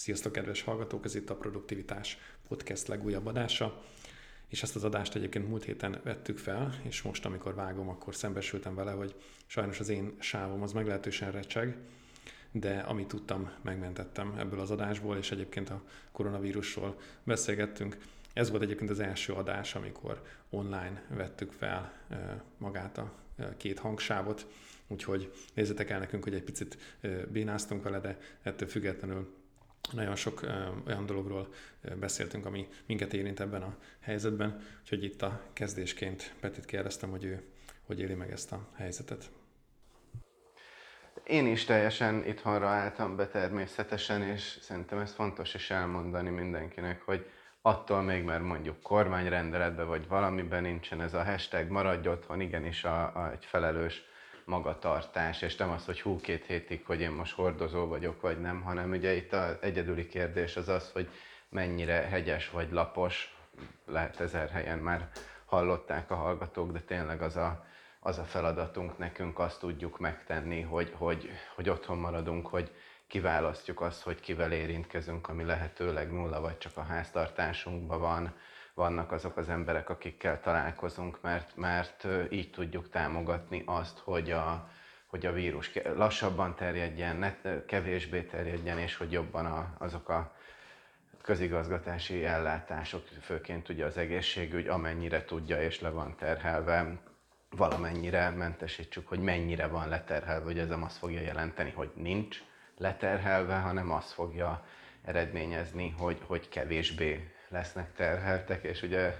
Sziasztok, kedves hallgatók! Ez itt a Produktivitás Podcast legújabb adása. És ezt az adást egyébként múlt héten vettük fel, és most, amikor vágom, akkor szembesültem vele, hogy sajnos az én sávom az meglehetősen recseg, de amit tudtam, megmentettem ebből az adásból, és egyébként a koronavírusról beszélgettünk. Ez volt egyébként az első adás, amikor online vettük fel magát a két hangsávot, úgyhogy nézzetek el nekünk, hogy egy picit bénáztunk vele, de ettől függetlenül nagyon sok olyan dologról beszéltünk, ami minket érint ebben a helyzetben, úgyhogy itt a kezdésként Petit kérdeztem, hogy ő hogy éli meg ezt a helyzetet. Én is teljesen itthonra álltam be természetesen, és szerintem ez fontos is elmondani mindenkinek, hogy attól még, mert mondjuk kormányrendeletben vagy valamiben nincsen ez a hashtag maradj otthon, igenis a, a, egy felelős magatartás, és nem az, hogy hú, két hétig, hogy én most hordozó vagyok, vagy nem, hanem ugye itt az egyedüli kérdés az az, hogy mennyire hegyes vagy lapos, lehet ezer helyen már hallották a hallgatók, de tényleg az a, az a feladatunk nekünk, azt tudjuk megtenni, hogy, hogy, hogy otthon maradunk, hogy kiválasztjuk azt, hogy kivel érintkezünk, ami lehetőleg nulla, vagy csak a háztartásunkban van, vannak azok az emberek, akikkel találkozunk, mert, mert így tudjuk támogatni azt, hogy a, hogy a vírus lassabban terjedjen, ne, kevésbé terjedjen, és hogy jobban a, azok a közigazgatási ellátások, főként ugye az egészségügy, amennyire tudja és le van terhelve, valamennyire mentesítsük, hogy mennyire van leterhelve, hogy ez nem azt fogja jelenteni, hogy nincs leterhelve, hanem azt fogja eredményezni, hogy, hogy kevésbé lesznek terheltek, és ugye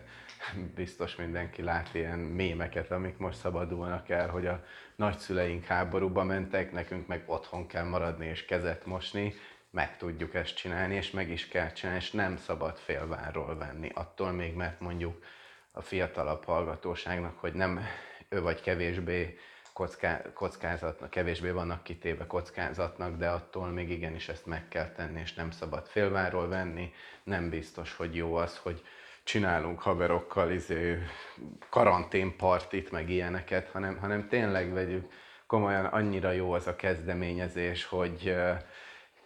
biztos mindenki lát ilyen mémeket, amik most szabadulnak el, hogy a nagyszüleink háborúba mentek, nekünk meg otthon kell maradni és kezet mosni, meg tudjuk ezt csinálni, és meg is kell csinálni, és nem szabad félvárról venni. Attól még, mert mondjuk a fiatalabb hallgatóságnak, hogy nem ő vagy kevésbé kocká, kockázatnak, kevésbé vannak kitéve kockázatnak, de attól még igenis ezt meg kell tenni, és nem szabad félváról venni. Nem biztos, hogy jó az, hogy csinálunk haverokkal izé, karanténpartit, meg ilyeneket, hanem, hanem tényleg vegyük komolyan, annyira jó az a kezdeményezés, hogy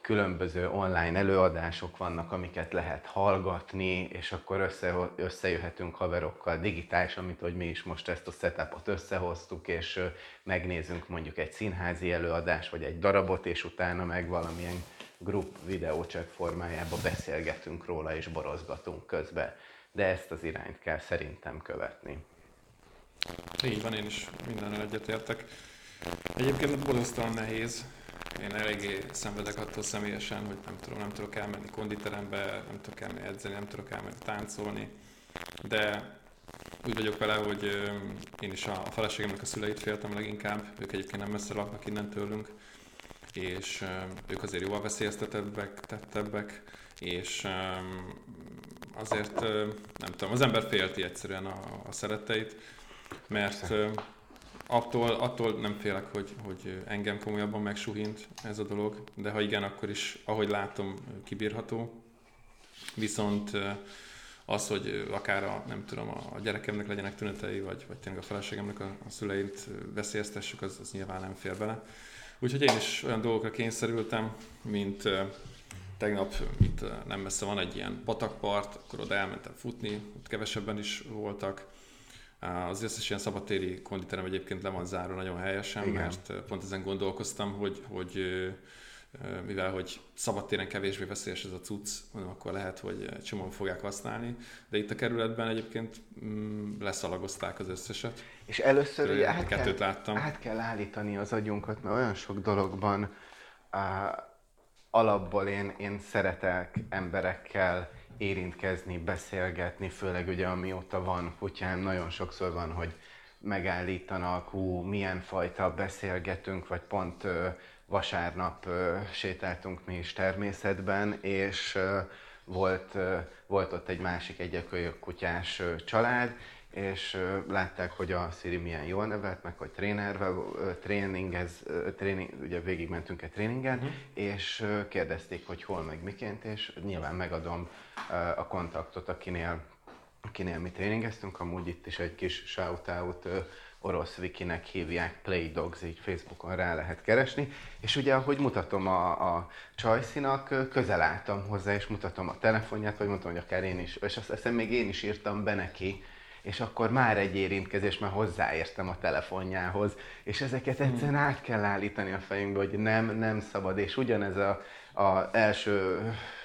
különböző online előadások vannak, amiket lehet hallgatni, és akkor össze, összejöhetünk haverokkal digitális, amit hogy mi is most ezt a setupot összehoztuk, és megnézünk mondjuk egy színházi előadás, vagy egy darabot, és utána meg valamilyen grup videócsak formájába beszélgetünk róla, és borozgatunk közbe. De ezt az irányt kell szerintem követni. Így van, én is mindennel egyetértek. Egyébként borzasztóan nehéz én eléggé szenvedek attól személyesen, hogy nem tudom, nem tudok elmenni konditerembe, nem tudok elmenni edzeni, nem tudok elmenni táncolni, de úgy vagyok vele, hogy én is a feleségemnek a szüleit féltem leginkább, ők egyébként nem messze laknak innen tőlünk, és ők azért jóval veszélyeztetebbek, tettebbek, és azért nem tudom, az ember félti egyszerűen a, a szeretteit, mert attól, attól nem félek, hogy, hogy engem komolyabban megsuhint ez a dolog, de ha igen, akkor is, ahogy látom, kibírható. Viszont az, hogy akár a, nem tudom, a gyerekemnek legyenek tünetei, vagy, vagy tényleg a feleségemnek a, a szüleit veszélyeztessük, az, az nyilván nem fér bele. Úgyhogy én is olyan dolgokra kényszerültem, mint tegnap itt nem messze van egy ilyen patakpart, akkor oda elmentem futni, ott kevesebben is voltak, az összes ilyen szabadtéri konditerem egyébként le van zárva nagyon helyesen, Igen. mert pont ezen gondolkoztam, hogy, hogy mivel hogy szabadtéren kevésbé veszélyes ez a cucc, mondom, akkor lehet, hogy csomóan fogják használni, de itt a kerületben egyébként mm, leszalagozták az összeset. És először ugye át kell, láttam. át kell állítani az agyunkat, mert olyan sok dologban uh, alapból én, én szeretek emberekkel érintkezni, beszélgetni, főleg ugye amióta van kutyám, nagyon sokszor van, hogy megállítanak, hú, milyen fajta beszélgetünk, vagy pont ö, vasárnap ö, sétáltunk mi is természetben, és ö, volt, ö, volt ott egy másik egyekölyök kutyás ö, család, és látták, hogy a Siri milyen jól nevelt, meg hogy trénervel, tréningez, tréning, ugye végigmentünk egy tréningen, uh-huh. és kérdezték, hogy hol meg miként, és nyilván megadom a kontaktot, akinél akinél mi tréningeztünk, amúgy itt is egy kis shout-out orosz wikinek hívják, Play Dogs, így Facebookon rá lehet keresni, és ugye ahogy mutatom a, a Csajcinak, közel álltam hozzá, és mutatom a telefonját, vagy mutatom, hogy akár én is, és azt hiszem még én is írtam be neki, és akkor már egy érintkezés, mert hozzáértem a telefonjához, és ezeket hmm. egyszerűen át kell állítani a fejünkbe, hogy nem, nem szabad, és ugyanez a, a első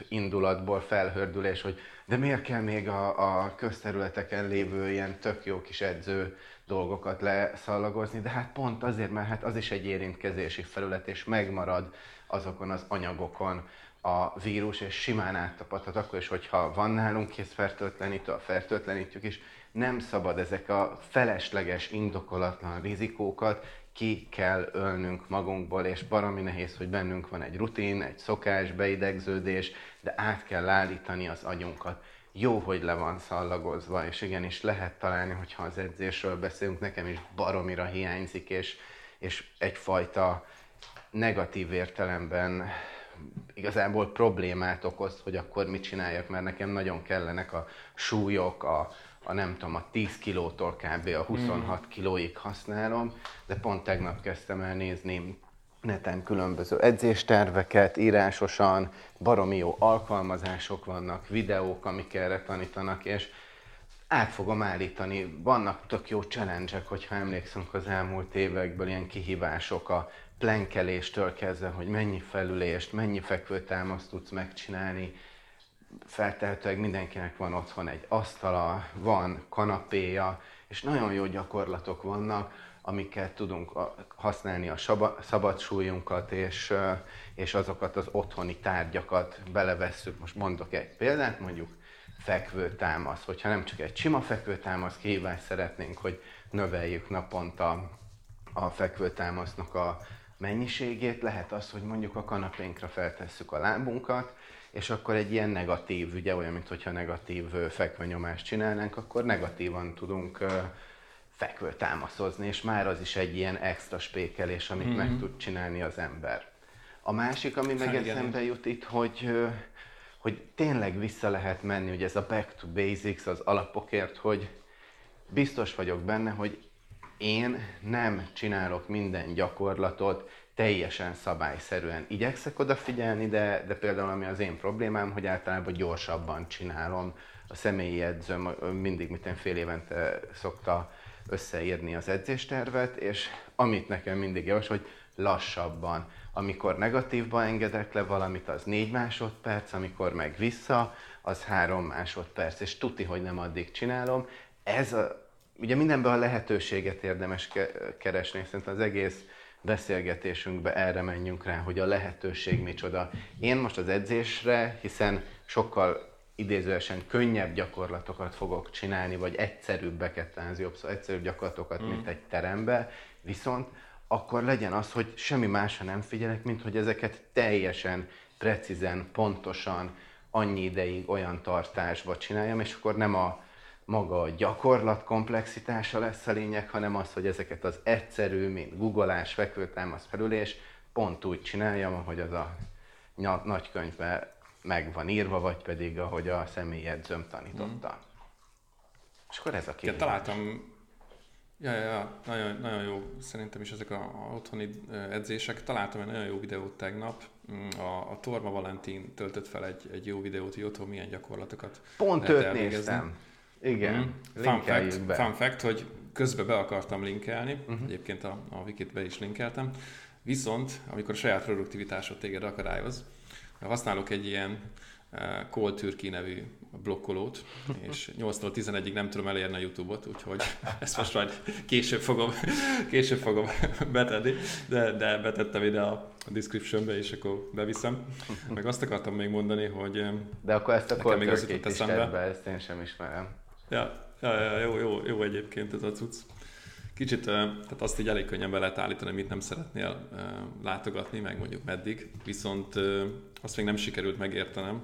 indulatból felhördülés, hogy de miért kell még a, a közterületeken lévő ilyen tök jó kis edző dolgokat leszallagozni, de hát pont azért, mert hát az is egy érintkezési felület, és megmarad azokon az anyagokon a vírus, és simán áttapadhat akkor is, hogyha van nálunk készfertőtlenítő, a fertőtlenítjük is, nem szabad ezek a felesleges, indokolatlan rizikókat ki kell ölnünk magunkból, és baromi nehéz, hogy bennünk van egy rutin, egy szokás, beidegződés, de át kell állítani az agyunkat. Jó, hogy le van szallagozva, és igenis lehet találni, hogyha az edzésről beszélünk, nekem is baromira hiányzik, és, és egyfajta negatív értelemben igazából problémát okoz, hogy akkor mit csináljak, mert nekem nagyon kellenek a súlyok, a, a nem tudom, a 10 kilótól kb. a 26 mm. kilóig használom, de pont tegnap kezdtem el nézni neten különböző edzésterveket, írásosan, baromi jó alkalmazások vannak, videók, amik erre tanítanak, és át fogom állítani. Vannak tök jó challenge hogyha emlékszünk az elmúlt évekből, ilyen kihívások a plenkeléstől kezdve, hogy mennyi felülést, mennyi fekvőtámaszt tudsz megcsinálni, feltehetőleg mindenkinek van otthon egy asztala, van kanapéja, és nagyon jó gyakorlatok vannak, amiket tudunk használni a szabad súlyunkat, és, és azokat az otthoni tárgyakat belevesszük. Most mondok egy példát, mondjuk fekvőtámasz. Hogyha nem csak egy sima fekvőtámasz kihívást szeretnénk, hogy növeljük naponta a fekvőtámasznak a mennyiségét, lehet az, hogy mondjuk a kanapénkra feltesszük a lábunkat, és akkor egy ilyen negatív, ugye olyan, mintha negatív fekvőnyomást csinálnánk, akkor negatívan tudunk fekvő támaszozni, és már az is egy ilyen extra spékelés, amit mm-hmm. meg tud csinálni az ember. A másik, ami meg hát eszembe jut itt, hogy, hogy tényleg vissza lehet menni, hogy ez a back to basics, az alapokért, hogy biztos vagyok benne, hogy én nem csinálok minden gyakorlatot teljesen szabályszerűen. Igyekszek odafigyelni, de, de például ami az én problémám, hogy általában gyorsabban csinálom. A személyi edzőm mindig, mint fél évente szokta összeírni az edzéstervet, és amit nekem mindig javasol, hogy lassabban. Amikor negatívba engedek le valamit, az 4 másodperc, amikor meg vissza, az 3 másodperc, és tuti, hogy nem addig csinálom. Ez a, ugye mindenben a lehetőséget érdemes keresni, szerintem az egész beszélgetésünkbe erre menjünk rá, hogy a lehetőség micsoda. Én most az edzésre, hiszen sokkal idézőesen könnyebb gyakorlatokat fogok csinálni, vagy egyszerűbbeket, talán jobb szó, egyszerűbb gyakorlatokat, mm. mint egy terembe, viszont akkor legyen az, hogy semmi másra nem figyelek, mint hogy ezeket teljesen precízen, pontosan, annyi ideig olyan tartásba csináljam, és akkor nem a maga a gyakorlat komplexitása lesz a lényeg, hanem az, hogy ezeket az egyszerű, mint googolás, fekvőtámasz, felülés, pont úgy csináljam, ahogy az a nagykönyvben meg van írva, vagy pedig ahogy a személyedzőm tanította. Mm. És akkor ez a kérdés. találtam, ja, ja, ja, nagyon, nagyon jó szerintem is ezek a, a otthoni edzések. Találtam egy nagyon jó videót tegnap. Mm, a, a Torma Valentin töltött fel egy, egy jó videót, hogy otthon milyen gyakorlatokat Pont őt néztem. Igen, mm. fun fact, be. fun fact, hogy közben be akartam linkelni, uh-huh. egyébként a, a wikit be is linkeltem, viszont amikor a saját produktivitásod téged akadályoz, használok egy ilyen uh, Cold Turkey nevű blokkolót, és 8-tól 11-ig nem tudom elérni a Youtube-ot, úgyhogy ezt most majd később fogom, később fogom betenni, de, de betettem ide a descriptionbe, és akkor beviszem. Meg azt akartam még mondani, hogy De akkor ezt a Cold Turkey-t is be, ezt én sem ismerem. Ja, ja, ja jó, jó, jó egyébként ez a cucc. Kicsit, tehát azt így elég könnyen be lehet állítani, mit nem szeretnél látogatni, meg mondjuk meddig, viszont azt még nem sikerült megértenem,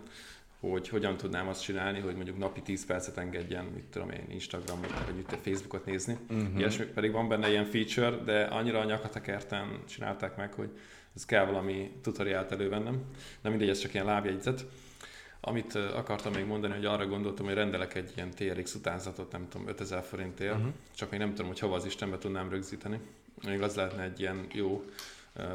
hogy hogyan tudnám azt csinálni, hogy mondjuk napi 10 percet engedjen, mit tudom én, Instagramot, vagy itt Facebookot nézni. Uh-huh. Ilyesmi pedig van benne ilyen feature, de annyira a nyakatekerten csinálták meg, hogy ez kell valami tutoriált elővennem. De mindegy, ez csak ilyen lábjegyzet. Amit akartam még mondani, hogy arra gondoltam, hogy rendelek egy ilyen TRX utánzatot, nem tudom, 5000 forintért, uh-huh. csak még nem tudom, hogy hova az Istenbe tudnám rögzíteni. Még az lehetne egy ilyen jó uh,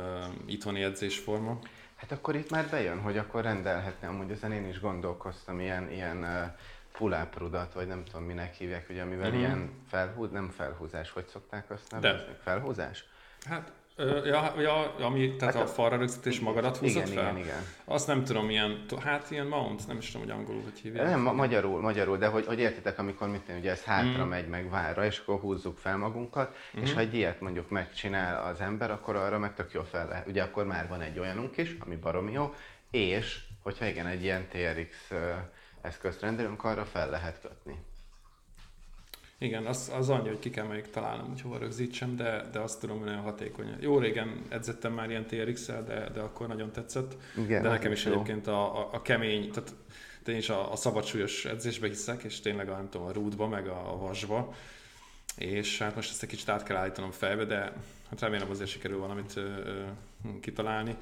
itthoni edzésforma. Hát akkor itt már bejön, hogy akkor rendelhetne, amúgy ezen én is gondolkoztam, ilyen, ilyen uh, pull-up rudat, vagy nem tudom minek hívják, ugye, amivel uh-huh. ilyen felhúz, nem felhúzás, hogy szokták azt nevezni? Felhúzás? Hát Ja, ja, ami, tehát hát a, a falra rögzítés magadat húzott igen, fel? Igen, igen. Azt nem tudom, ilyen, hát ilyen mount, nem is tudom, hogy angolul hogy hívják. Nem, ma- magyarul, magyarul, de hogy, hogy értitek, amikor mit tenni, ugye ez hátra mm. megy meg várra, és akkor húzzuk fel magunkat, mm. és ha egy ilyet mondjuk megcsinál az ember, akkor arra meg tök jó fel lehet. Ugye akkor már van egy olyanunk is, ami baromi jó, és hogyha igen, egy ilyen TRX eszközt rendelünk, arra fel lehet kötni. Igen, az, az annyi, hogy ki kell még találnom, hogy hova rögzítsem, de, de azt tudom, hogy nagyon hatékony. Jó régen edzettem már ilyen trx de, de akkor nagyon tetszett. Igen, de nekem is jó. egyébként a, a, a kemény, tehát én is a, a szabadsúlyos edzésbe hiszek, és tényleg a, nem tudom, a rúdba, meg a, a vasba. És hát most ezt egy kicsit át kell állítanom fejbe, de hát remélem azért sikerül valamit ö, ö, kitalálni.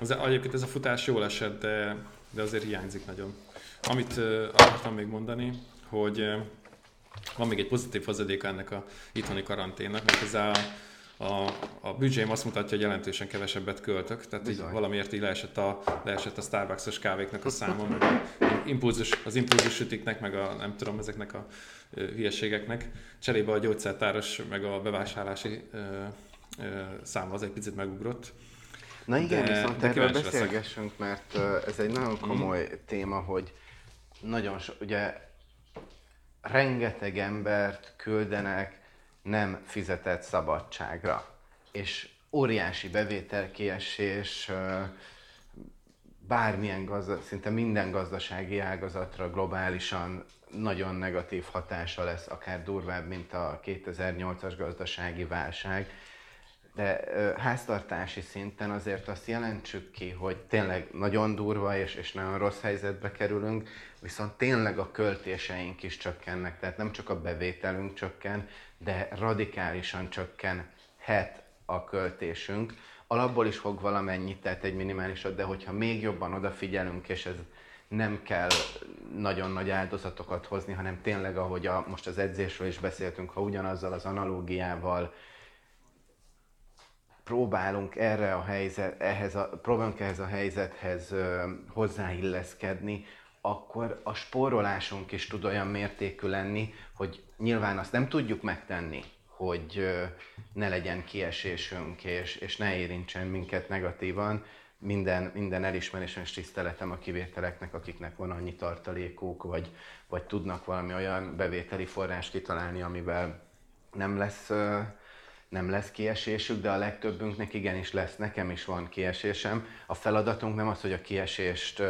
Az, egyébként ez a futás jól esett, de, de azért hiányzik nagyon. Amit ö, akartam még mondani, hogy van még egy pozitív hozadéka ennek a itthoni karanténnak, mert ez a, a, a büdzsém azt mutatja, hogy jelentősen kevesebbet költök, tehát így valamiért így leesett a, leesett a Starbucks-os kávéknak a száma, meg a impulzus, az impulzus sütiknek, meg a nem tudom, ezeknek a hülyeségeknek. Cserébe a gyógyszertáros, meg a bevásárlási ö, ö, száma az egy picit megugrott. Na igen, de, viszont de erről beszélgessünk, leszek. mert ez egy nagyon komoly mm. téma, hogy nagyon so, ugye rengeteg embert küldenek nem fizetett szabadságra. És óriási bevételkiesés, bármilyen gazda, szinte minden gazdasági ágazatra globálisan nagyon negatív hatása lesz, akár durvább, mint a 2008-as gazdasági válság de háztartási szinten azért azt jelentsük ki, hogy tényleg nagyon durva és, és nagyon rossz helyzetbe kerülünk, viszont tényleg a költéseink is csökkennek, tehát nem csak a bevételünk csökken, de radikálisan csökkenhet a költésünk. Alapból is fog valamennyit, tehát egy minimálisat, de hogyha még jobban odafigyelünk, és ez nem kell nagyon nagy áldozatokat hozni, hanem tényleg, ahogy a, most az edzésről is beszéltünk, ha ugyanazzal az analógiával próbálunk erre a helyzet, ehhez a, próbálunk ehhez a helyzethez ö, hozzáilleszkedni, akkor a spórolásunk is tud olyan mértékű lenni, hogy nyilván azt nem tudjuk megtenni, hogy ö, ne legyen kiesésünk, és, és ne érintsen minket negatívan. Minden, minden elismerésem és tiszteletem a kivételeknek, akiknek van annyi tartalékuk, vagy, vagy tudnak valami olyan bevételi forrást kitalálni, amivel nem lesz nem lesz kiesésük, de a legtöbbünknek igenis lesz, nekem is van kiesésem. A feladatunk nem az, hogy a kiesést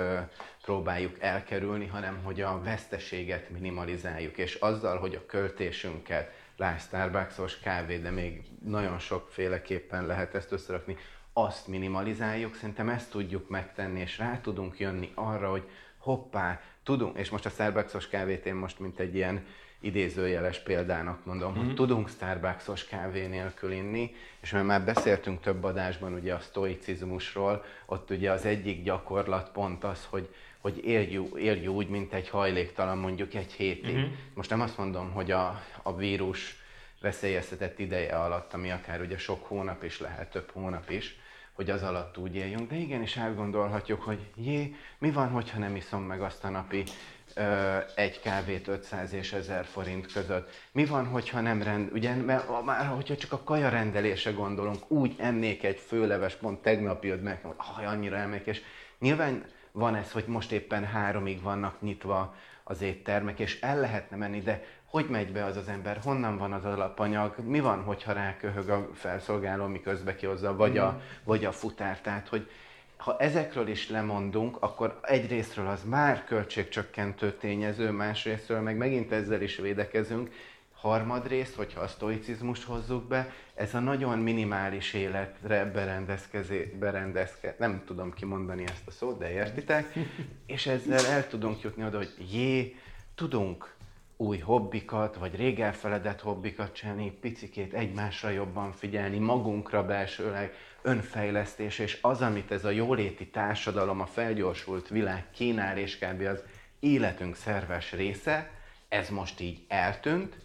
próbáljuk elkerülni, hanem hogy a veszteséget minimalizáljuk, és azzal, hogy a költésünket, lásd Starbucksos kávé, de még nagyon sokféleképpen lehet ezt összerakni, azt minimalizáljuk, szerintem ezt tudjuk megtenni, és rá tudunk jönni arra, hogy hoppá, tudunk, és most a Starbucksos kávét én most mint egy ilyen idézőjeles példának mondom, mm-hmm. hogy mhm. tudunk Starbucksos kávé nélkül inni, és mert már beszéltünk több adásban ugye a stoicizmusról, ott ugye az egyik gyakorlat pont az, hogy hogy élj, élj úgy, mint egy hajléktalan mondjuk egy hétig. Mm-hmm. Most nem azt mondom, hogy a, a vírus veszélyeztetett ideje alatt, ami akár ugye sok hónap is lehet, több hónap is, hogy az alatt úgy éljünk, de igenis átgondolhatjuk, hogy jé, mi van, hogyha nem iszom meg azt a napi egy kávét 500 és 1000 forint között. Mi van, hogyha nem rend, ugye, mert már hogyha csak a kaja rendelése gondolunk, úgy ennék egy főleves, pont tegnap jött meg, hogy ah, annyira és nyilván van ez, hogy most éppen háromig vannak nyitva az éttermek, és el lehetne menni, de hogy megy be az az ember, honnan van az alapanyag, mi van, hogyha ráköhög a felszolgáló, miközben kihozza, vagy a, mm. vagy a futár, tehát hogy ha ezekről is lemondunk, akkor egyrésztről az már költségcsökkentő tényező, másrésztről meg megint ezzel is védekezünk, harmadrészt, hogyha a stoicizmust hozzuk be, ez a nagyon minimális életre berendezkezé, berendezke, nem tudom kimondani ezt a szót, de értitek, és ezzel el tudunk jutni oda, hogy jé, tudunk új hobbikat, vagy rég elfeledett hobbikat csinálni, picikét egymásra jobban figyelni, magunkra belsőleg, önfejlesztés, és az, amit ez a jóléti társadalom, a felgyorsult világ kínál, és kb. az életünk szerves része, ez most így eltűnt,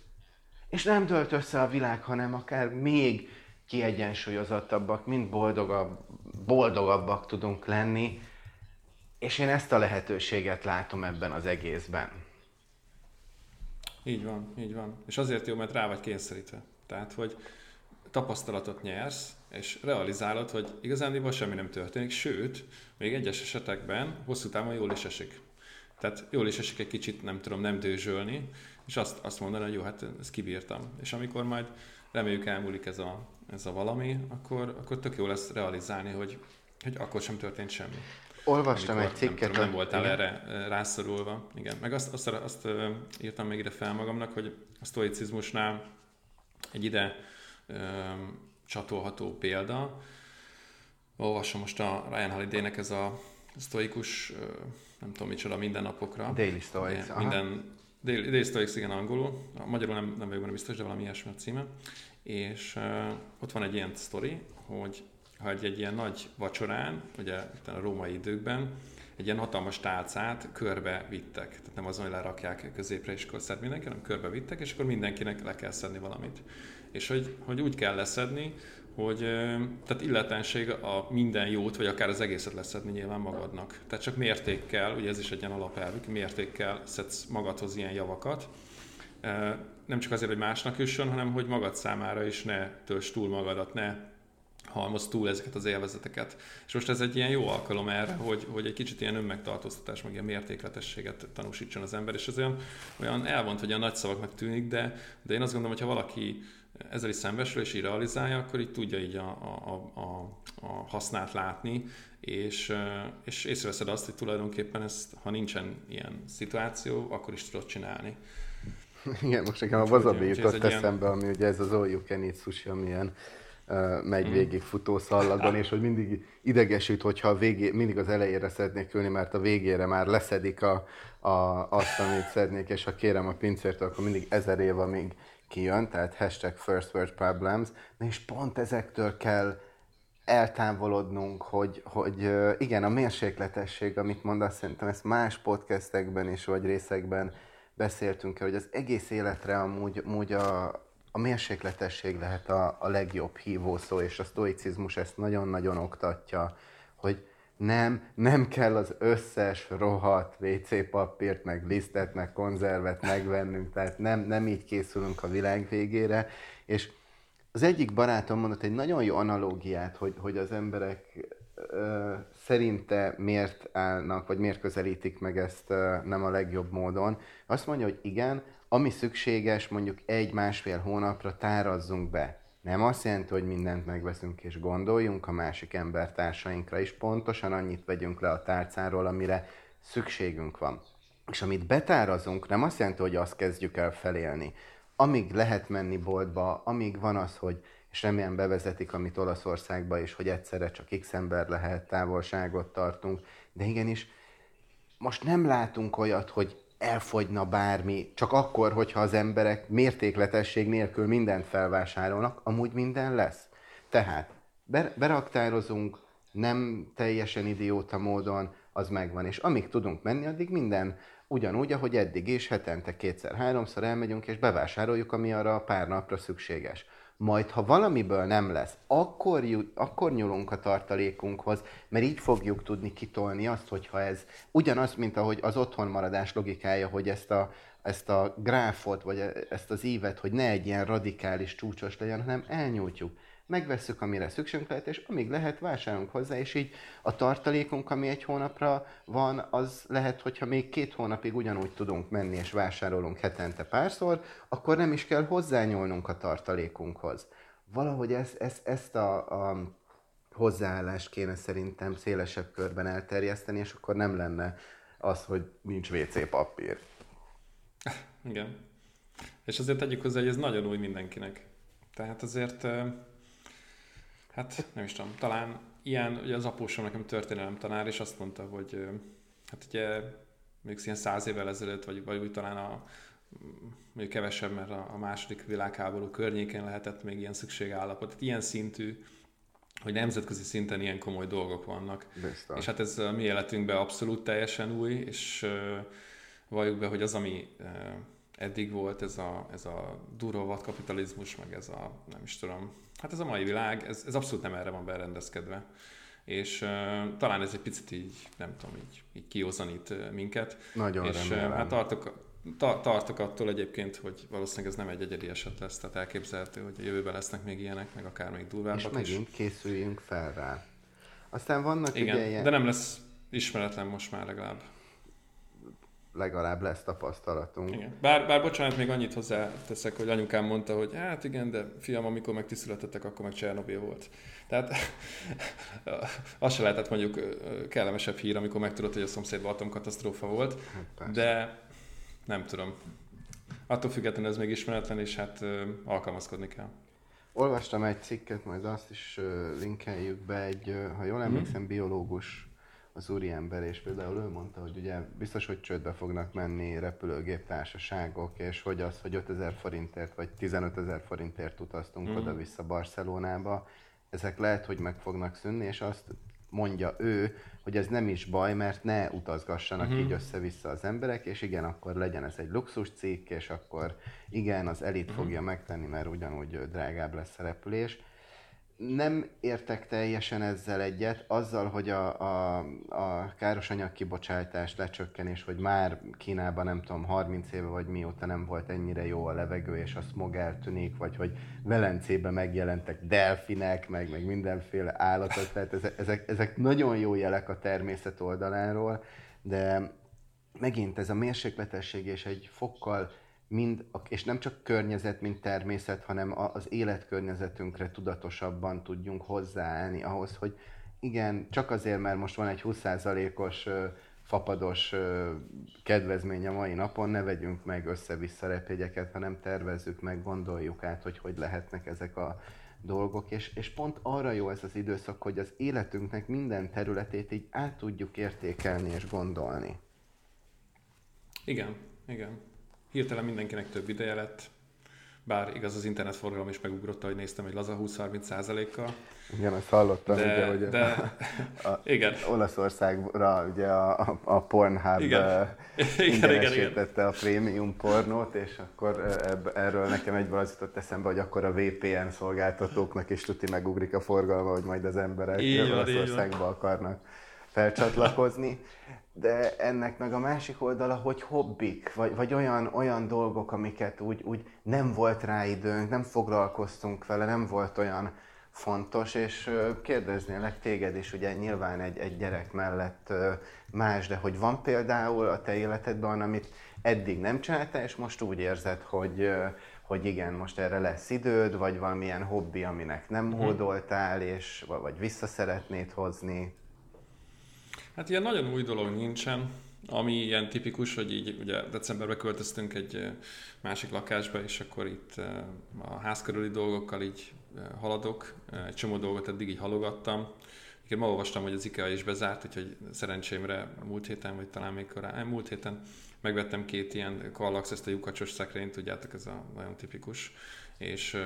és nem tölt össze a világ, hanem akár még kiegyensúlyozottabbak, mind boldogabb, boldogabbak tudunk lenni, és én ezt a lehetőséget látom ebben az egészben. Így van, így van. És azért jó, mert rá vagy kényszerítve. Tehát, hogy tapasztalatot nyersz, és realizálod, hogy igazán semmi nem történik, sőt, még egyes esetekben hosszú távon jól is esik. Tehát jól is esik egy kicsit, nem tudom, nem dőzsölni, és azt, azt mondani, hogy jó, hát ezt kibírtam. És amikor majd reméljük elmúlik ez a, ez a valami, akkor, akkor tök jó lesz realizálni, hogy, hogy akkor sem történt semmi. Olvastam Amikor, egy cikket. Nem, tudom, nem voltál igen. erre rászorulva. Igen. Meg azt, azt, azt írtam még ide fel magamnak, hogy a sztoicizmusnál egy ide csatolható példa. Olvasom most a Ryan Holiday-nek ez a sztoikus, nem tudom micsoda, mindennapokra. Daily Stoics. Minden, Daily, Daily Stoics, igen, angolul. A magyarul nem, nem vagyok benne biztos, de valami ilyesmi a címe. És uh, ott van egy ilyen sztori, hogy ha egy, egy ilyen nagy vacsorán, ugye a római időkben, egy ilyen hatalmas tálcát körbe vittek. Tehát nem azon, hogy lerakják középre és akkor szed mindenki, hanem körbe vittek, és akkor mindenkinek le kell szedni valamit. És hogy, hogy úgy kell leszedni, hogy tehát illetlenség a minden jót, vagy akár az egészet leszedni nyilván magadnak. Tehát csak mértékkel, ugye ez is egy ilyen alapelvük, mértékkel szedsz magadhoz ilyen javakat. Nem csak azért, hogy másnak jusson, hanem hogy magad számára is ne tölts túl magadat, ne halmoz túl ezeket az élvezeteket. És most ez egy ilyen jó alkalom erre, hogy, hogy egy kicsit ilyen önmegtartóztatás, meg ilyen mértékletességet tanúsítson az ember, és ez olyan, olyan elvont, hogy a nagy szavaknak tűnik, de, de én azt gondolom, hogy ha valaki ezzel is szembesül és így realizálja, akkor így tudja így a, a, a, a hasznát látni, és, és észreveszed azt, hogy tulajdonképpen ezt, ha nincsen ilyen szituáció, akkor is tudod csinálni. Igen, most nekem a wasabi jutott eszembe, ilyen... ami ugye ez az all you can eat sushi, amilyen megy mm. végig futószallagon, és hogy mindig idegesít, hogyha a végé, mindig az elejére szeretnék ülni, mert a végére már leszedik a, a, azt, amit szednék, és ha kérem a pincértől, akkor mindig ezer év, amíg kijön, tehát hashtag first world problems, és pont ezektől kell eltávolodnunk, hogy, hogy igen, a mérsékletesség, amit mondasz, szerintem ezt más podcastekben is, vagy részekben beszéltünk hogy az egész életre amúgy, amúgy a, a mérsékletesség lehet a, a legjobb hívószó, és a stoicizmus ezt nagyon-nagyon oktatja, hogy nem, nem kell az összes rohadt WC papírt, meg lisztet, meg konzervet megvennünk, tehát nem, nem így készülünk a világ végére, és az egyik barátom mondott egy nagyon jó analógiát, hogy, hogy az emberek ö, szerinte miért állnak, vagy miért közelítik meg ezt nem a legjobb módon. Azt mondja, hogy igen, ami szükséges, mondjuk egy-másfél hónapra tárazzunk be. Nem azt jelenti, hogy mindent megveszünk és gondoljunk a másik embertársainkra is, pontosan annyit vegyünk le a tárcáról, amire szükségünk van. És amit betárazunk, nem azt jelenti, hogy azt kezdjük el felélni. Amíg lehet menni boltba, amíg van az, hogy és remélem bevezetik, amit Olaszországba is, hogy egyszerre csak x ember lehet, távolságot tartunk, de igenis, most nem látunk olyat, hogy elfogyna bármi, csak akkor, hogyha az emberek mértékletesség nélkül mindent felvásárolnak, amúgy minden lesz. Tehát beraktározunk, nem teljesen idióta módon, az megvan. És amíg tudunk menni, addig minden ugyanúgy, ahogy eddig is, hetente kétszer-háromszor elmegyünk és bevásároljuk, ami arra a pár napra szükséges majd ha valamiből nem lesz, akkor, akkor nyúlunk a tartalékunkhoz, mert így fogjuk tudni kitolni azt, hogyha ez ugyanaz, mint ahogy az otthonmaradás logikája, hogy ezt a, ezt a gráfot, vagy ezt az ívet, hogy ne egy ilyen radikális csúcsos legyen, hanem elnyújtjuk megvesszük, amire szükségünk lehet, és amíg lehet, vásárolunk hozzá, és így a tartalékunk, ami egy hónapra van, az lehet, hogyha még két hónapig ugyanúgy tudunk menni, és vásárolunk hetente párszor, akkor nem is kell hozzányúlnunk a tartalékunkhoz. Valahogy ezt, ezt, ezt a, a hozzáállást kéne szerintem szélesebb körben elterjeszteni, és akkor nem lenne az, hogy nincs WC papír. Igen. És azért tegyük hozzá, hogy ez nagyon új mindenkinek. Tehát azért hát nem is tudom, talán ilyen, ugye az apósom nekem történelem tanár, és azt mondta, hogy hát ugye még ilyen száz évvel ezelőtt, vagy, vagy úgy talán a, még kevesebb, mert a második világháború környékén lehetett még ilyen szükségállapot. Tehát ilyen szintű, hogy nemzetközi szinten ilyen komoly dolgok vannak. Biztos. És hát ez a mi életünkben abszolút teljesen új, és valljuk be, hogy az, ami eddig volt, ez a, ez a durva vadkapitalizmus, meg ez a, nem is tudom, hát ez a mai világ, ez, ez abszolút nem erre van berendezkedve. És uh, talán ez egy picit így, nem tudom, így, így kiózanít minket. Nagyon és, remélem. Hát tartok, ta, tartok attól egyébként, hogy valószínűleg ez nem egy egyedi eset lesz, tehát elképzelhető, hogy a jövőben lesznek még ilyenek, meg akár még durvábbak És megint is. készüljünk fel rá. Aztán vannak Igen, ugye ilyen... de nem lesz ismeretlen most már legalább legalább lesz tapasztalatunk. Igen. Bár, bár bocsánat, még annyit hozzáteszek, hogy anyukám mondta, hogy hát igen, de fiam, amikor meg ti születettek, akkor meg Csernobil volt. Tehát az se lehetett mondjuk kellemesebb hír, amikor megtudott, hogy a szomszédban atomkatasztrófa volt. Hát de nem tudom. Attól függetlenül ez még ismeretlen, és hát alkalmazkodni kell. Olvastam egy cikket, majd azt is linkeljük be, egy, ha jól mhm. emlékszem, biológus az úriember, és például ő mondta, hogy ugye biztos, hogy csődbe fognak menni repülőgép társaságok, és hogy az, hogy 5000 forintért vagy 15 ezer forintért utaztunk mm. oda-vissza Barcelonába, ezek lehet, hogy meg fognak szűnni, és azt mondja ő, hogy ez nem is baj, mert ne utazgassanak uh-huh. így össze-vissza az emberek, és igen, akkor legyen ez egy luxus cikk, és akkor igen, az elit uh-huh. fogja megtenni, mert ugyanúgy drágább lesz a repülés nem értek teljesen ezzel egyet, azzal, hogy a, a, a káros anyag kibocsátás lecsökkenés, hogy már Kínában nem tudom, 30 éve vagy mióta nem volt ennyire jó a levegő, és a smog eltűnik, vagy hogy Velencében megjelentek delfinek, meg, meg mindenféle állatok, tehát ezek, ezek, ezek nagyon jó jelek a természet oldaláról, de megint ez a mérsékletesség és egy fokkal mind, és nem csak környezet, mint természet, hanem az életkörnyezetünkre tudatosabban tudjunk hozzáállni ahhoz, hogy igen, csak azért, mert most van egy 20%-os fapados kedvezmény a mai napon, ne vegyünk meg össze-vissza repjegyeket, hanem tervezzük meg, gondoljuk át, hogy hogy lehetnek ezek a dolgok, és, és pont arra jó ez az időszak, hogy az életünknek minden területét így át tudjuk értékelni és gondolni. Igen, igen hirtelen mindenkinek több ideje lett, bár igaz az internetforgalom is megugrott, hogy néztem, egy laza 20-30 kal Igen, azt hallottam, de, ugye, hogy de, a, igen. Olaszországra ugye a, a Pornhub igen. igen, igen, igen. a prémium pornót, és akkor ebb, erről nekem egy az jutott eszembe, hogy akkor a VPN szolgáltatóknak is tuti megugrik a forgalma, hogy majd az emberek így Olaszországba akarnak felcsatlakozni de ennek meg a másik oldala, hogy hobbik, vagy, vagy olyan, olyan dolgok, amiket úgy, úgy nem volt rá időnk, nem foglalkoztunk vele, nem volt olyan fontos, és kérdeznélek téged is, ugye nyilván egy, egy gyerek mellett más, de hogy van például a te életedben, amit eddig nem csináltál, és most úgy érzed, hogy, hogy igen, most erre lesz időd, vagy valamilyen hobbi, aminek nem mhm. hódoltál, és, vagy vissza szeretnéd hozni? Hát ilyen nagyon új dolog nincsen, ami ilyen tipikus, hogy így ugye decemberben költöztünk egy másik lakásba, és akkor itt a ház körüli dolgokkal így haladok, egy csomó dolgot eddig így halogattam. Én ma olvastam, hogy az IKEA is bezárt, úgyhogy szerencsémre múlt héten, vagy talán még korán, múlt héten megvettem két ilyen Kallax, ezt a lyukacsos szekrényt, tudjátok, ez a nagyon tipikus és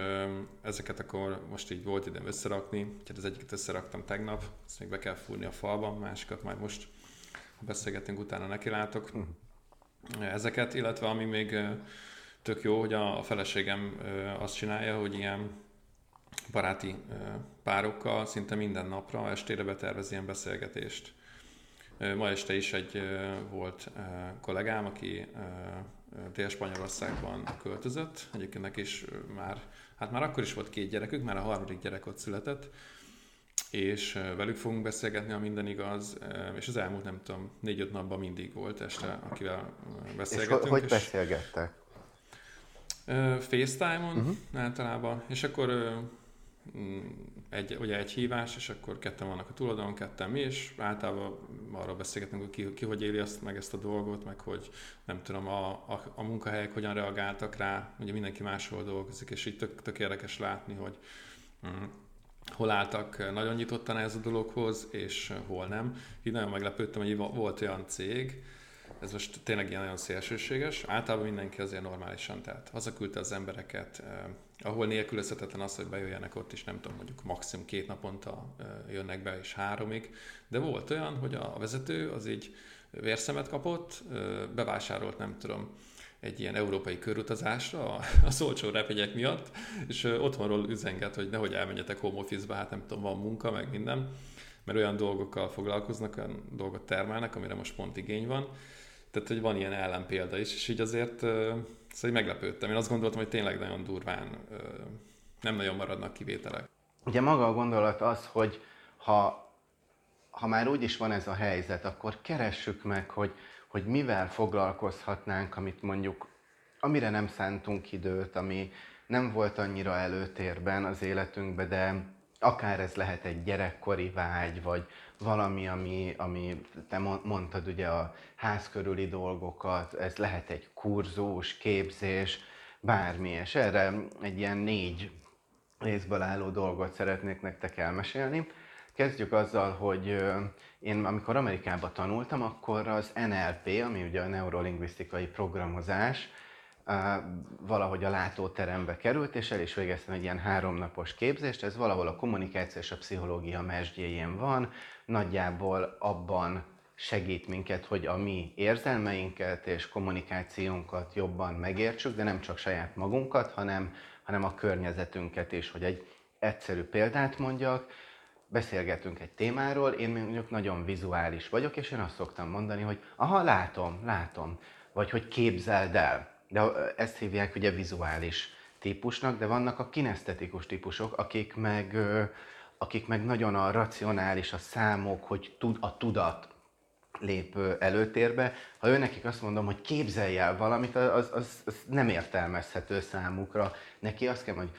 ezeket akkor most így volt időm összerakni, úgyhogy az egyiket összeraktam tegnap, ezt még be kell fúrni a falba, másikat majd most, ha beszélgetünk, utána nekilátok. Hm. Ezeket, illetve ami még tök jó, hogy a feleségem azt csinálja, hogy ilyen baráti párokkal szinte minden napra estére betervez ilyen beszélgetést. Ma este is egy volt kollégám, aki Dél-Spanyolországban költözött. Egyébként neki is már, hát már akkor is volt két gyerekük, már a harmadik gyerek ott született, és velük fogunk beszélgetni, ha minden igaz, és az elmúlt, nem tudom, négy-öt napban mindig volt este, akivel beszélgetünk. És hogy és beszélgettek? FaceTime-on uh-huh. általában, és akkor egy, ugye egy hívás, és akkor ketten vannak a tulajdon, ketten mi, és általában arra beszélgetünk, hogy ki, ki hogy éli azt, meg ezt a dolgot, meg hogy nem tudom, a, a, a munkahelyek hogyan reagáltak rá, ugye mindenki máshol dolgozik, és így tök, tök érdekes látni, hogy mm, hol álltak nagyon nyitottan ez a dologhoz, és hol nem. Így nagyon meglepődtem, hogy volt olyan cég, ez most tényleg ilyen nagyon szélsőséges, általában mindenki azért normálisan, tehát hazaküldte az embereket, eh, ahol nélkülözhetetlen az, hogy bejöjjenek ott is, nem tudom, mondjuk maximum két naponta eh, jönnek be, és háromig, de volt olyan, hogy a vezető az így vérszemet kapott, eh, bevásárolt, nem tudom, egy ilyen európai körutazásra a, a szolcsó repegyek miatt, és otthonról üzenget, hogy nehogy elmenjetek home office-ba, hát nem tudom, van munka, meg minden, mert olyan dolgokkal foglalkoznak, olyan dolgot termelnek, amire most pont igény van. Tehát, hogy van ilyen ellenpélda is, és így azért szóval meglepődtem. Én azt gondoltam, hogy tényleg nagyon durván nem nagyon maradnak kivételek. Ugye maga a gondolat az, hogy ha, ha már úgy is van ez a helyzet, akkor keressük meg, hogy, hogy mivel foglalkozhatnánk, amit mondjuk, amire nem szántunk időt, ami nem volt annyira előtérben az életünkben, de akár ez lehet egy gyerekkori vágy, vagy valami, ami, ami te mondtad ugye a ház körüli dolgokat, ez lehet egy kurzus, képzés, bármi, és erre egy ilyen négy részből álló dolgot szeretnék nektek elmesélni. Kezdjük azzal, hogy én amikor Amerikában tanultam, akkor az NLP, ami ugye a neurolingvisztikai programozás, valahogy a látóterembe került, és el is végeztem egy ilyen háromnapos képzést. Ez valahol a kommunikáció és a pszichológia mesdjéjén van. Nagyjából abban segít minket, hogy a mi érzelmeinket és kommunikációnkat jobban megértsük, de nem csak saját magunkat, hanem, hanem a környezetünket is. Hogy egy egyszerű példát mondjak, beszélgetünk egy témáról, én mondjuk nagyon vizuális vagyok, és én azt szoktam mondani, hogy aha, látom, látom, vagy hogy képzeld el. De ezt hívják ugye vizuális típusnak, de vannak a kinesztetikus típusok, akik meg, akik meg nagyon a racionális, a számok, hogy tud, a tudat lép előtérbe. Ha ő nekik azt mondom, hogy képzelj el valamit, az, az, az nem értelmezhető számukra. Neki azt kell, hogy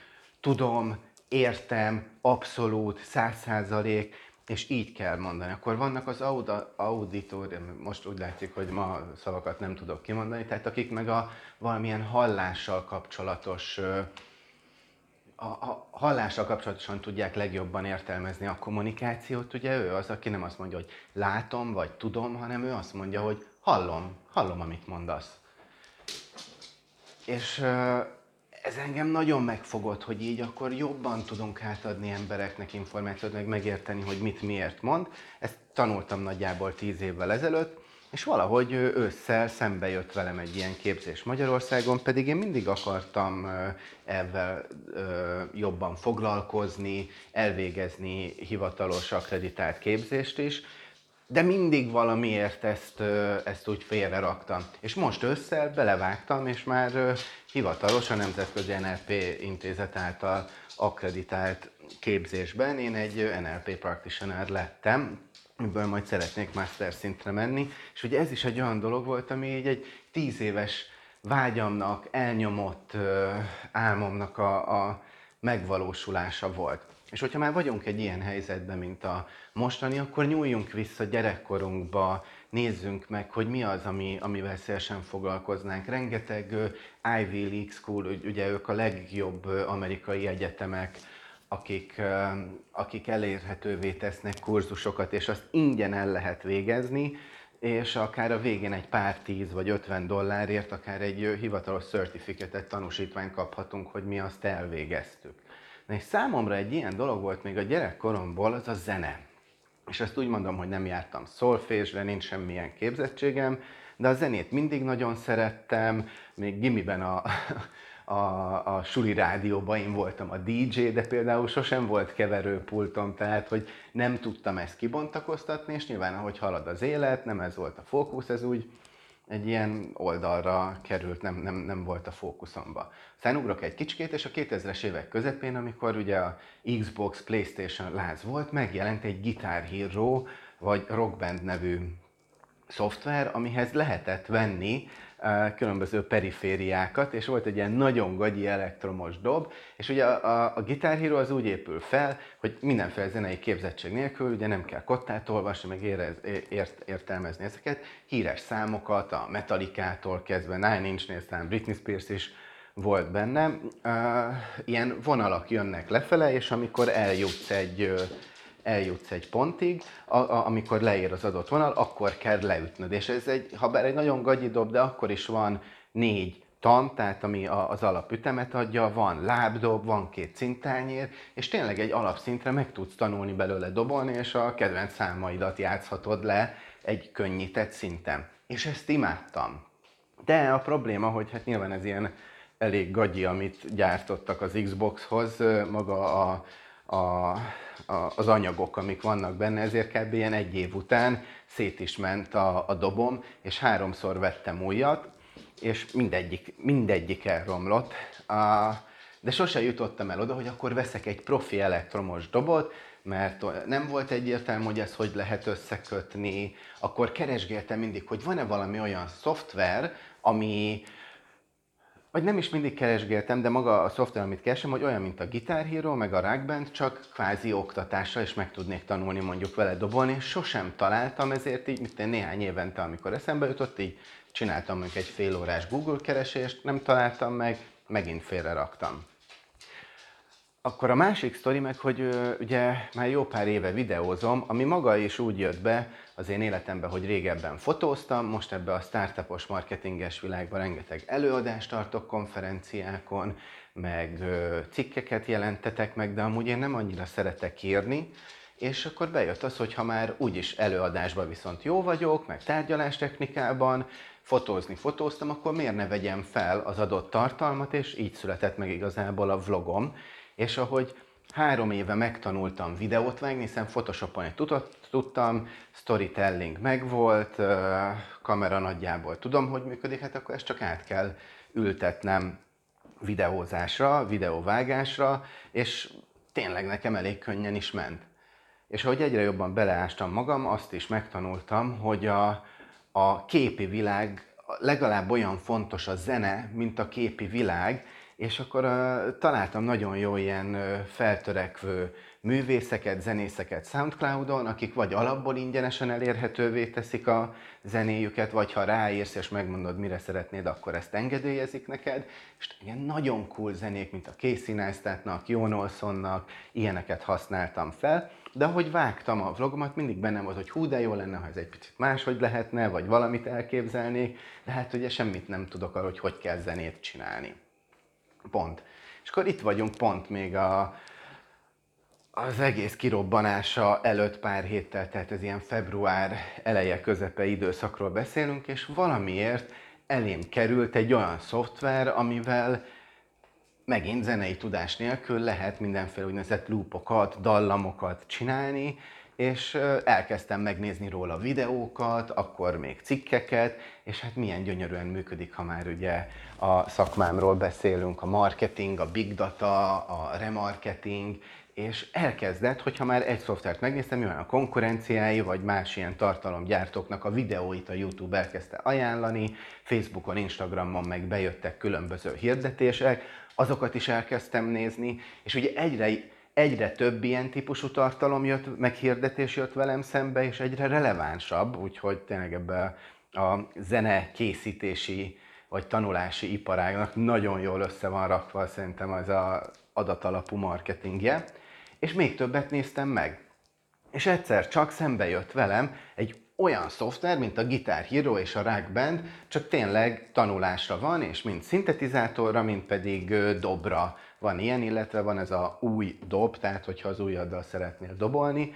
tudom, értem, abszolút, száz százalék, és így kell mondani. Akkor vannak az auditor, most úgy látszik, hogy ma szavakat nem tudok kimondani, tehát akik meg a valamilyen hallással kapcsolatos a hallással kapcsolatosan tudják legjobban értelmezni a kommunikációt, ugye ő az, aki nem azt mondja, hogy látom, vagy tudom, hanem ő azt mondja, hogy hallom, hallom, amit mondasz. És ez engem nagyon megfogott, hogy így akkor jobban tudunk átadni embereknek információt, meg megérteni, hogy mit miért mond. Ezt tanultam nagyjából tíz évvel ezelőtt, és valahogy ősszel szembe jött velem egy ilyen képzés Magyarországon, pedig én mindig akartam ebben jobban foglalkozni, elvégezni hivatalos akreditált képzést is, de mindig valamiért ezt, ezt úgy félre raktam. És most ősszel belevágtam, és már hivatalos a Nemzetközi NLP Intézet által akkreditált képzésben én egy NLP practitioner lettem, amiből majd szeretnék master szintre menni, és ugye ez is egy olyan dolog volt, ami így egy tíz éves vágyamnak, elnyomott álmomnak a, a megvalósulása volt. És hogyha már vagyunk egy ilyen helyzetben, mint a mostani, akkor nyúljunk vissza gyerekkorunkba, nézzünk meg, hogy mi az, ami, amivel szélesen foglalkoznánk. Rengeteg Ivy League School, ugye ők a legjobb amerikai egyetemek, akik, akik elérhetővé tesznek kurzusokat, és azt ingyen el lehet végezni, és akár a végén egy pár tíz vagy ötven dollárért, akár egy hivatalos certificatet, tanúsítványt kaphatunk, hogy mi azt elvégeztük. Na és számomra egy ilyen dolog volt még a gyerekkoromból, az a zene. És ezt úgy mondom, hogy nem jártam szolfésre, nincs semmilyen képzettségem, de a zenét mindig nagyon szerettem, még gimiben a, a, a suli rádióban én voltam a DJ, de például sosem volt keverőpultom, tehát hogy nem tudtam ezt kibontakoztatni, és nyilván ahogy halad az élet, nem ez volt a fókusz, ez úgy egy ilyen oldalra került, nem, nem, nem volt a fókuszomba. Aztán ugrok egy kicsikét, és a 2000-es évek közepén, amikor ugye a Xbox, Playstation láz volt, megjelent egy Guitar Hero, vagy Rockband nevű szoftver, amihez lehetett venni különböző perifériákat, és volt egy ilyen nagyon gagyi elektromos dob, és ugye a, a, a Guitar Hero az úgy épül fel, hogy mindenféle zenei képzettség nélkül, ugye nem kell kottát olvasni, meg érez, ért, értelmezni ezeket, híres számokat, a Metallicától kezdve Nine Inch-nél szám Britney Spears is volt benne, uh, ilyen vonalak jönnek lefele, és amikor eljutsz egy, eljutsz egy pontig, a, a, amikor leér az adott vonal, akkor kell leütnöd. És ez egy, ha bár egy nagyon gagyi dob, de akkor is van négy tam, tehát ami az alapütemet adja, van lábdob, van két szintányér, és tényleg egy alapszintre meg tudsz tanulni belőle dobolni, és a kedvenc számaidat játszhatod le egy könnyített szinten. És ezt imádtam. De a probléma, hogy hát nyilván ez ilyen elég gagyi, amit gyártottak az Xboxhoz, maga a, a, a, az anyagok, amik vannak benne, ezért kb. ilyen egy év után szét is ment a, a dobom, és háromszor vettem újat, és mindegyik, mindegyik elromlott. De sose jutottam el oda, hogy akkor veszek egy profi elektromos dobot, mert nem volt egyértelmű, hogy ezt hogy lehet összekötni. Akkor keresgéltem mindig, hogy van-e valami olyan szoftver, ami, vagy nem is mindig keresgéltem, de maga a szoftver, amit keresem, hogy olyan, mint a Guitar Hero, meg a Rock Band, csak kvázi oktatással, és meg tudnék tanulni mondjuk vele dobolni, sosem találtam, ezért így, mint néhány évente, amikor eszembe jutott, így csináltam mondjuk egy fél órás Google keresést, nem találtam meg, megint félre raktam. Akkor a másik sztori meg, hogy ugye már jó pár éve videózom, ami maga is úgy jött be az én életemben, hogy régebben fotóztam, most ebbe a startupos marketinges világban rengeteg előadást tartok konferenciákon, meg cikkeket jelentetek meg, de amúgy én nem annyira szeretek írni, és akkor bejött az, hogy ha már úgyis előadásban viszont jó vagyok, meg tárgyalástechnikában, fotózni fotóztam, akkor miért ne vegyem fel az adott tartalmat, és így született meg igazából a vlogom. És ahogy három éve megtanultam videót vágni, hiszen Photoshopon tudtam, storytelling megvolt, kamera nagyjából tudom, hogy működik, hát akkor ezt csak át kell ültetnem videózásra, videóvágásra, és tényleg nekem elég könnyen is ment. És ahogy egyre jobban beleástam magam, azt is megtanultam, hogy a, a képi világ legalább olyan fontos a zene, mint a képi világ, és akkor uh, találtam nagyon jó ilyen uh, feltörekvő művészeket, zenészeket Soundcloudon, akik vagy alapból ingyenesen elérhetővé teszik a zenéjüket, vagy ha ráírsz és megmondod, mire szeretnéd, akkor ezt engedélyezik neked. És ilyen nagyon cool zenék, mint a Casey Neistatnak, Jon Olsonnak, ilyeneket használtam fel. De ahogy vágtam a vlogomat, mindig bennem volt, hogy hú, de jó lenne, ha ez egy picit máshogy lehetne, vagy valamit elképzelnék, de hát ugye semmit nem tudok arról, hogy hogy kell zenét csinálni. Pont. És akkor itt vagyunk pont még a, az egész kirobbanása előtt pár héttel, tehát ez ilyen február eleje közepe időszakról beszélünk, és valamiért elém került egy olyan szoftver, amivel megint zenei tudás nélkül lehet mindenféle úgynevezett loopokat, dallamokat csinálni, és elkezdtem megnézni róla videókat, akkor még cikkeket, és hát milyen gyönyörűen működik, ha már ugye a szakmámról beszélünk, a marketing, a big data, a remarketing, és elkezdett, hogyha már egy szoftvert megnéztem, mi van a konkurenciái, vagy más ilyen tartalomgyártóknak a videóit a YouTube elkezdte ajánlani, Facebookon, Instagramon meg bejöttek különböző hirdetések, azokat is elkezdtem nézni, és ugye egyre, egyre több ilyen típusú tartalom jött, meg hirdetés jött velem szembe, és egyre relevánsabb, úgyhogy tényleg ebbe a zene készítési vagy tanulási iparágnak nagyon jól össze van rakva szerintem az a adatalapú marketingje, és még többet néztem meg. És egyszer csak szembe jött velem egy olyan szoftver, mint a Guitar Hero és a Rock Band, csak tényleg tanulásra van, és mind szintetizátorra, mind pedig dobra van ilyen, illetve van ez a új dob, tehát hogyha az újaddal szeretnél dobolni,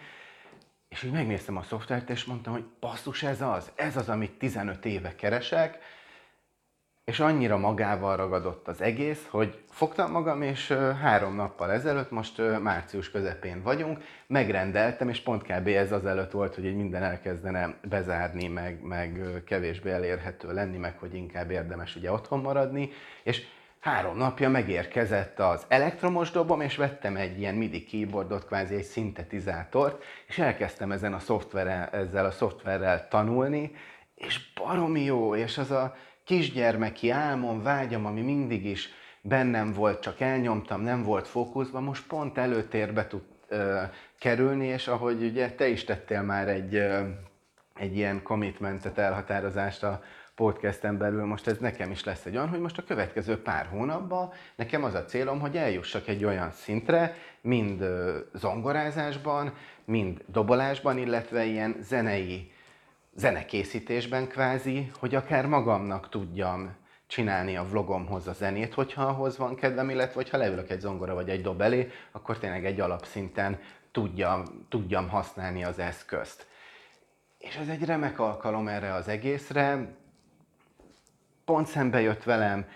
és így megnéztem a szoftvert, és mondtam, hogy basszus, ez az, ez az, amit 15 éve keresek, és annyira magával ragadott az egész, hogy fogtam magam, és három nappal ezelőtt, most március közepén vagyunk, megrendeltem, és pont kb. ez az előtt volt, hogy így minden elkezdene bezárni, meg, meg kevésbé elérhető lenni, meg hogy inkább érdemes ugye otthon maradni, és három napja megérkezett az elektromos dobom, és vettem egy ilyen MIDI keyboardot, kvázi egy szintetizátort, és elkezdtem ezen a szoftverrel, ezzel a szoftverrel tanulni, és baromi jó, és az a kisgyermeki álmom, vágyam, ami mindig is bennem volt, csak elnyomtam, nem volt fókuszban, most pont előtérbe tud ö, kerülni, és ahogy ugye te is tettél már egy ö, egy ilyen commitmentet, elhatározást a podcasten belül, most ez nekem is lesz egy olyan, hogy most a következő pár hónapban nekem az a célom, hogy eljussak egy olyan szintre, mind zongorázásban, mind dobolásban, illetve ilyen zenei zenekészítésben kvázi, hogy akár magamnak tudjam csinálni a vlogomhoz a zenét, hogyha ahhoz van kedvem, illetve hogyha leülök egy zongora vagy egy dob elé, akkor tényleg egy alapszinten tudjam, tudjam használni az eszközt. És ez egy remek alkalom erre az egészre. Pont szembe jött velem,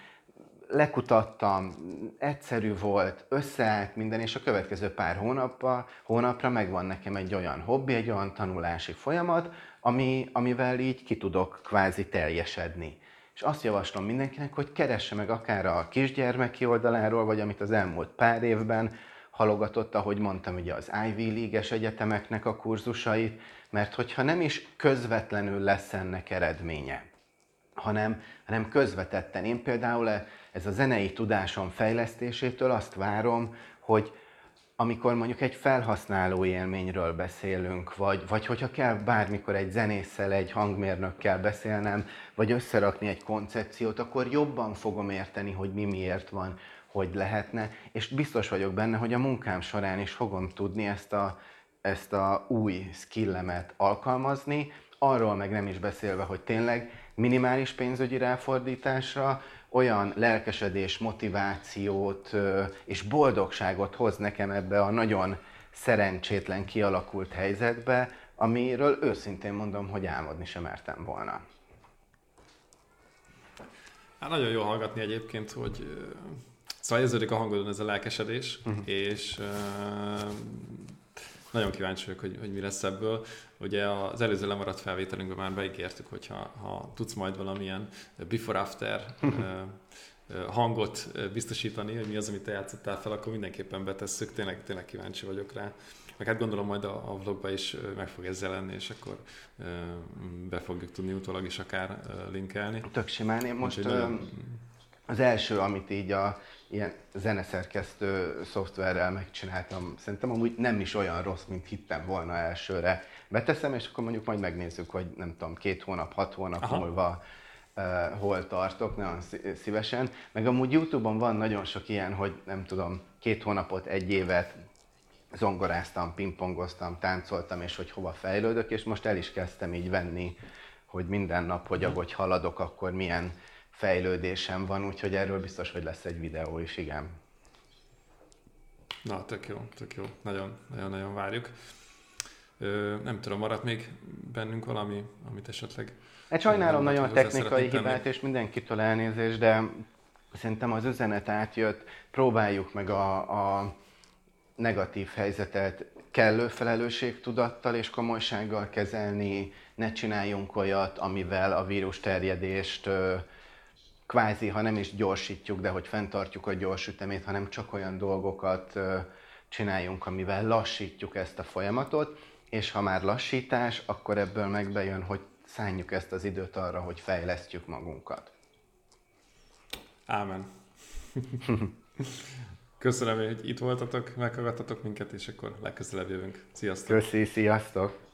lekutattam, egyszerű volt, összeállt minden, és a következő pár hónapra, hónapra megvan nekem egy olyan hobbi, egy olyan tanulási folyamat, ami, amivel így ki tudok kvázi teljesedni. És azt javaslom mindenkinek, hogy keresse meg akár a kisgyermeki oldaláról, vagy amit az elmúlt pár évben halogatott, ahogy mondtam, ugye az Ivy League-es egyetemeknek a kurzusait, mert hogyha nem is közvetlenül lesz ennek eredménye, hanem, hanem közvetetten. Én például ez a zenei tudásom fejlesztésétől azt várom, hogy amikor mondjuk egy felhasználó élményről beszélünk, vagy, vagy hogyha kell bármikor egy zenésszel, egy hangmérnökkel beszélnem, vagy összerakni egy koncepciót, akkor jobban fogom érteni, hogy mi miért van, hogy lehetne, és biztos vagyok benne, hogy a munkám során is fogom tudni ezt a, ezt a új skillemet alkalmazni, arról meg nem is beszélve, hogy tényleg minimális pénzügyi ráfordításra, olyan lelkesedés, motivációt és boldogságot hoz nekem ebbe a nagyon szerencsétlen kialakult helyzetbe, amiről őszintén mondom, hogy álmodni sem mertem volna. Hát nagyon jó hallgatni egyébként, hogy szóval érződik a hangodon ez a lelkesedés, uh-huh. és nagyon kíváncsi vagyok, hogy, hogy mi lesz ebből. Ugye az előző lemaradt felvételünkben már beígértük, hogy ha, ha tudsz majd valamilyen before-after hangot biztosítani, hogy mi az, amit te játszottál fel, akkor mindenképpen betesszük. Tényleg, tényleg kíváncsi vagyok rá. Meg hát gondolom majd a, a vlogba is meg fog ez jelenni, és akkor be fogjuk tudni utólag is akár linkelni. Tök simán. Én most nagyon... az első, amit így a ilyen zeneszerkesztő szoftverrel megcsináltam. Szerintem amúgy nem is olyan rossz, mint hittem volna elsőre. Beteszem, és akkor mondjuk majd megnézzük, hogy nem tudom, két hónap, hat hónap Aha. múlva uh, hol tartok, nagyon szívesen. Meg amúgy Youtube-on van nagyon sok ilyen, hogy nem tudom, két hónapot, egy évet zongoráztam, pingpongoztam, táncoltam, és hogy hova fejlődök, és most el is kezdtem így venni, hogy minden nap, hogy ahogy haladok, akkor milyen fejlődésem van, úgyhogy erről biztos, hogy lesz egy videó is, igen. Na, tök jó, tök jó. Nagyon, nagyon, nagyon várjuk. Ö, nem tudom, maradt még bennünk valami, amit esetleg... Egy sajnálom nagyon a technikai hibát, és mindenkitől elnézést, de szerintem az üzenet átjött, próbáljuk meg a, a negatív helyzetet kellő felelősségtudattal és komolysággal kezelni, ne csináljunk olyat, amivel a vírus terjedést kvázi, ha nem is gyorsítjuk, de hogy fenntartjuk a gyors ütemét, hanem csak olyan dolgokat csináljunk, amivel lassítjuk ezt a folyamatot, és ha már lassítás, akkor ebből megbejön, hogy szálljuk ezt az időt arra, hogy fejlesztjük magunkat. Ámen. Köszönöm, hogy itt voltatok, meghallgattatok minket, és akkor legközelebb jövünk. Sziasztok! Köszi, sziasztok!